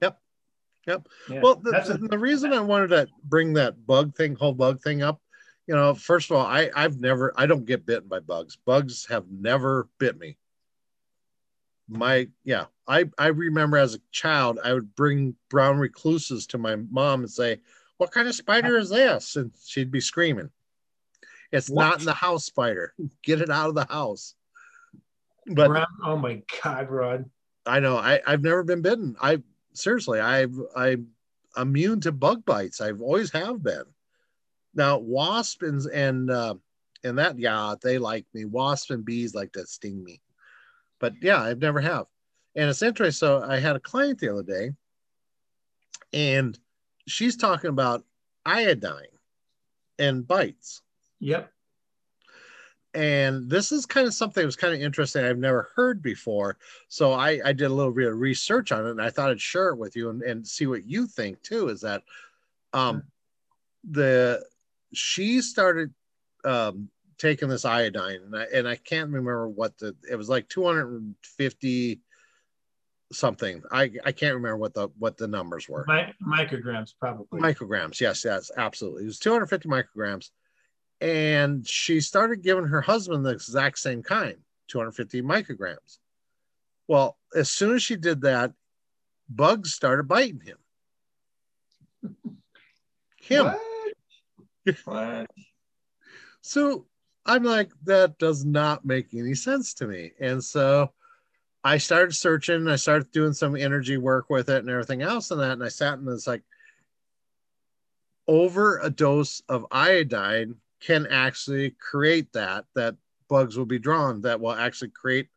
Yep. Yep. Yeah. Well, the, a- the reason I wanted to bring that bug thing, whole bug thing up, you know, first of all, I I've never I don't get bitten by bugs. Bugs have never bit me. My yeah, I I remember as a child I would bring brown recluses to my mom and say, "What kind of spider is this?" and she'd be screaming. It's What? not in the house spider. Get it out of the house. But oh my God, Rod. I know I, I've never been bitten. I seriously, I've I'm immune to bug bites. I've always have been. Now wasp and and uh, and that yeah, they like me. Wasp and bees like to sting me, but yeah, I've never have. And it's interesting. So I had a client the other day, and she's talking about iodine and bites. Yep. and this is kind of something that was kind of interesting I've never heard before. So I, I did a little bit of research on it and I thought I'd share it with you and, and see what you think too. Is that um, the she started um, taking this iodine and I, and I can't remember what the it was like 250 something. I, I can't remember what the what the numbers were. Mi- micrograms, probably. Micrograms. Yes, yes, absolutely. It was 250 micrograms. And she started giving her husband the exact same kind, 250 micrograms. Well, as soon as she did that, bugs started biting him. Him. What? So I'm like, that does not make any sense to me. And so I started searching, I started doing some energy work with it and everything else and that. And I sat and it's like, over a dose of iodine can actually create that, that bugs will be drawn, that will actually create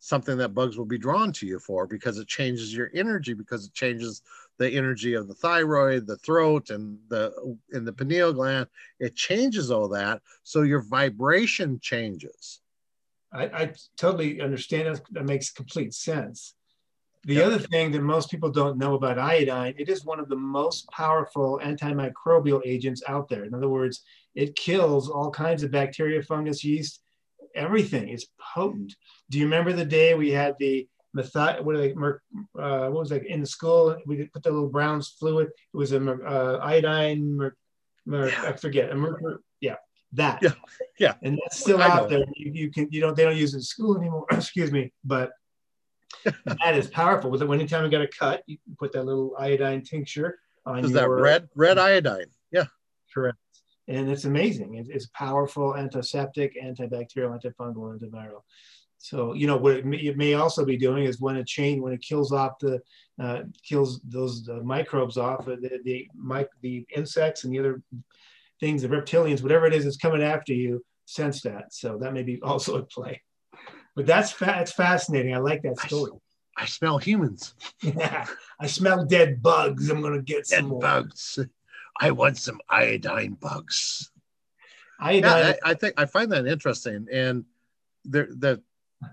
something that bugs will be drawn to you for because it changes your energy, because it changes the energy of the thyroid, the throat, and the in the pineal gland. It changes all that, so your vibration changes. I, I totally understand. That, that makes complete sense. The Yeah. other thing that most people don't know about iodine, it is one of the most powerful antimicrobial agents out there. In other words, it kills all kinds of bacteria, fungus, yeast, everything. It's potent. Do you remember the day we had the methi- what, they, uh, what was that in the school? We put the little brown fluid. It was a uh, iodine. Mer- mer- Yeah. I forget. A mer- yeah, that. Yeah. Yeah. And that's still I know. out there. You, you can you don't they don't use it in school anymore. Excuse me, but that is powerful. With it, anytime you got a cut, you can put that little iodine tincture on Is your that red red iodine? Yeah. Correct. And it's amazing. It's, it's powerful antiseptic, antibacterial, antifungal, antiviral. So you know what it may, it may also be doing is when it change when it kills off the uh, kills those uh, microbes off uh, the the, mic, the insects and the other things, the reptilians, whatever it is that's coming after you, sense that. So that may be also at play. But that's fa- that's fascinating. I like that story. I smell humans. Yeah, I smell dead bugs. I'm gonna get some more. bugs. I want some iodine bugs. Iodine. Yeah, I, I think I find that interesting. And the the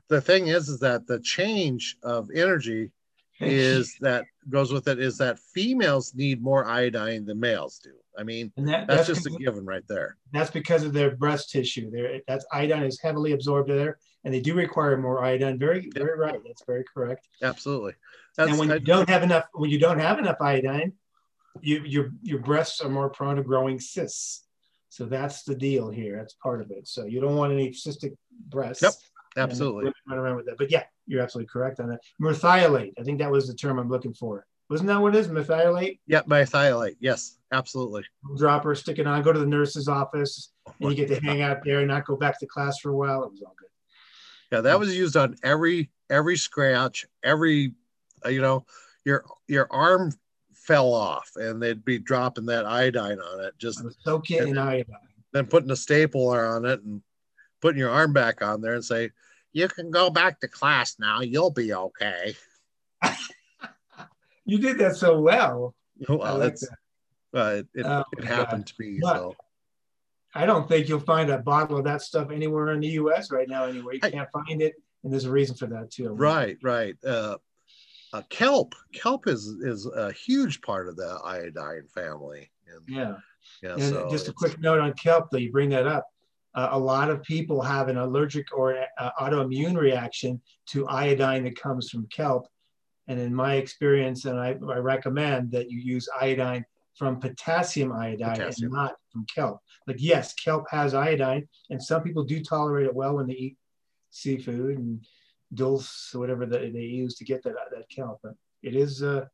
the thing is, is that the change of energy is that goes with it is that females need more iodine than males do. I mean, that, that's, that's just a given right there. That's because of their breast tissue. There, that's iodine is heavily absorbed there, and they do require more iodine. Very, very right. That's very correct. Absolutely. That's and when I- you don't have enough, when you don't have enough iodine, you your your breasts are more prone to growing cysts. So that's the deal here. That's part of it. So you don't want any cystic breasts. Yep, absolutely. Run around with that. But yeah, you're absolutely correct on that. Merthiolate. I think that was the term I'm looking for. Wasn't that what it is? Merthiolate? Yeah, methylate. Yes, absolutely. Dropper, stick it on, go to the nurse's office, and you get to hang out there and not go back to class for a while. It was all good. Yeah, that was used on every every scratch, every uh, you know, your your arm fell off and they'd be dropping that iodine on it, just I was soak it in iodine. then putting a stapler on it and putting your arm back on there and say, You can go back to class now, you'll be okay. You did that so well. I Well, like that. uh, it, it, Oh, it happened to me. But- So I don't think you'll find a bottle of that stuff anywhere in the U.S. right now. Anywhere you I- can't find it, and there's a reason for that too. right, right. Uh, uh, kelp, kelp is is a huge part of the iodine family. And, Yeah. yeah, And so just a quick note on kelp, though, you bring that up. Uh, a lot of people have an allergic or uh, autoimmune reaction to iodine that comes from kelp. And in my experience, and I, I recommend that you use iodine from potassium iodide Potassium. and not from kelp. Like yes, kelp has iodine, and some people do tolerate it well when they eat seafood and dulse or whatever that they use to get that that kelp. But it is uh,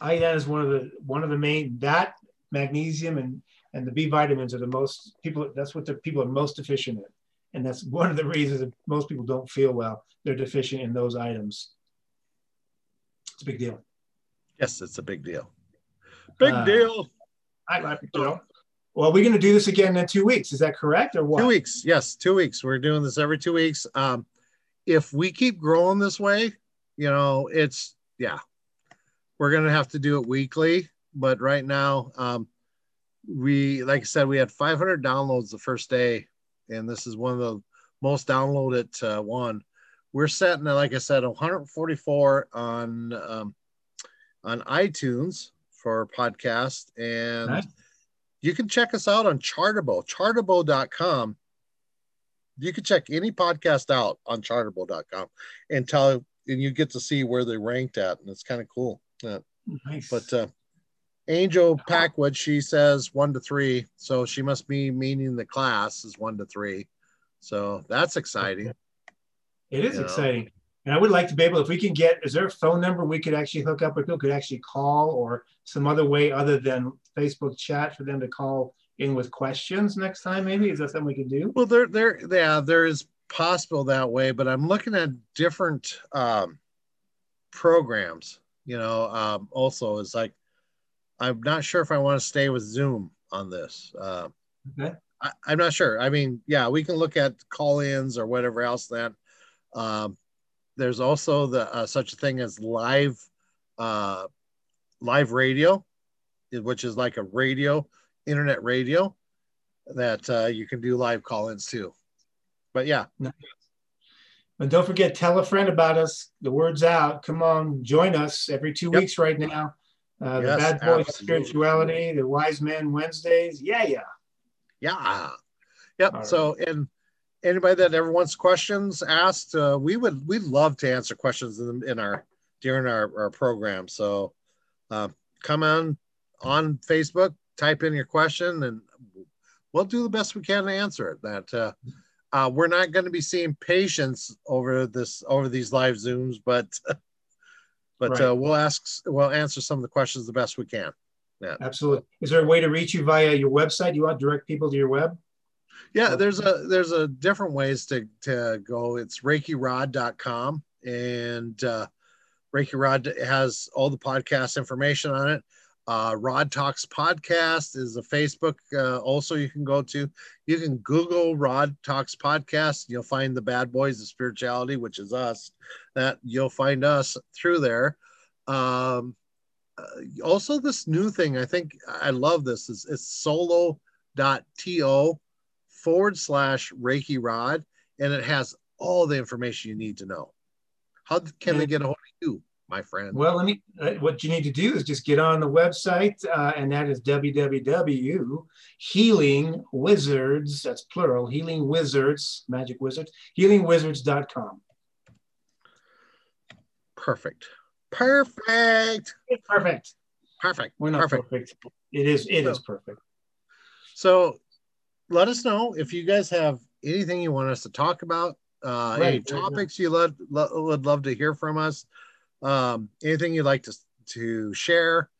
iodine is one of the one of the main that magnesium and and the B vitamins are the most people. That's what the people are most deficient in, and that's one of the reasons that most people don't feel well. They're deficient in those items. It's a big deal. Yes, it's a big deal. Big Uh, deal. I like. You know? Well, we're going to do this again in two weeks. Is that correct or what? Two weeks. Yes, two weeks. We're doing this every two weeks. Um, if we keep growing this way, you know, it's yeah, we're gonna have to do it weekly. But right now, um, we like I said, we had 500 downloads the first day, and this is one of the most downloaded uh, one. We're setting, like I said, 144 on um, on iTunes for podcast, and Nice. you can check us out on Chartable, chartable.com. You can check any podcast out on chartable.com and tell and you get to see where they ranked at, and it's kind of cool. Yeah. Nice. But uh, Angel Packwood, she says one to three, so she must be meaning the class is one to three. So that's exciting. it is you know. exciting. And I would like to be able, if we can get, is there a phone number we could actually hook up with people could actually call or some other way other than Facebook chat for them to call in with questions next time? Maybe is that something we can do? Well, there, there, yeah, there is possible that way, but I'm looking at different um, programs. You know, um, also it's like I'm not sure if I want to stay with Zoom on this. Uh, Okay. I, I'm not sure. I mean, yeah, we can look at call-ins or whatever else. that um, there's also the uh, such a thing as live uh, live radio, which is like a radio, internet radio that uh, you can do live call-ins too. But yeah, And don't forget, tell a friend about us. The word's out. Come on, join us every two Yep. weeks right now. Uh, the Yes, Bad Boy absolutely. Spirituality, the Wise Man Wednesdays. Yeah, yeah. yeah, yep. All So and anybody that ever wants questions asked, uh, we would we'd love to answer questions in, in our during our, our program. So uh, come on on Facebook, type in your question, and we'll do the best we can to answer it. That uh, uh, we're not going to be seeing patients over this over these live zooms, but but Right. uh, we'll ask we'll answer some of the questions the best we can. Yeah, absolutely. Is there a way to reach you via your website? You want to direct people to your web? Yeah, there's a there's a different ways to to go. It's reikirod.com and uh Reiki Rod has all the podcast information on it. Uh Rod Talks Podcast is a Facebook uh also you can go to. You can Google Rod Talks Podcast, you'll find the bad boys of spirituality, which is us. That you'll find us through there. Um uh, also this new thing, I think I love this is it's solo.to forward slash Reiki Rod, and it has all the information you need to know. How can they get a hold of you, my friend? Well, let me. Uh, what you need to do is just get on the website, uh, and that is www. Healing Wizards. That's plural. Healing Wizards, Magic Wizards. HealingWizards.com. Perfect. Perfect. Perfect. Perfect. We're not Perfect. perfect. It is. It is perfect. So let us know if you guys have anything you want us to talk about, uh, any Right, right. topics you love, lo- would love to hear from us, um, anything you'd like to, to share.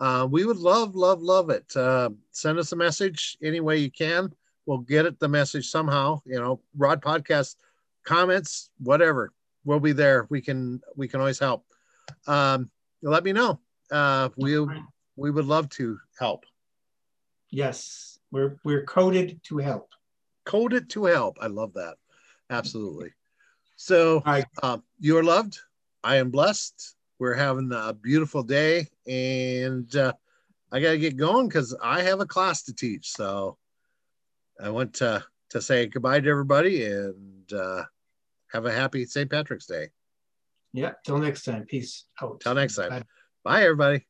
Uh, we would love, love, love it. Uh, send us a message any way you can. We'll get it the message somehow. You know, Rod Podcast comments, whatever. We'll be there. We can we can always help. Um, let me know. Uh, we we would love to help. Yes, we're we're coded to help. coded to help. I love that. Absolutely. So right. uh, you are loved. I am blessed. We're having a beautiful day, and uh, I got to get going because I have a class to teach. So I want to to say goodbye to everybody and uh, have a happy St. Patrick's Day. Yeah. Till next time. Peace out. Till next time. Bye. Bye, everybody.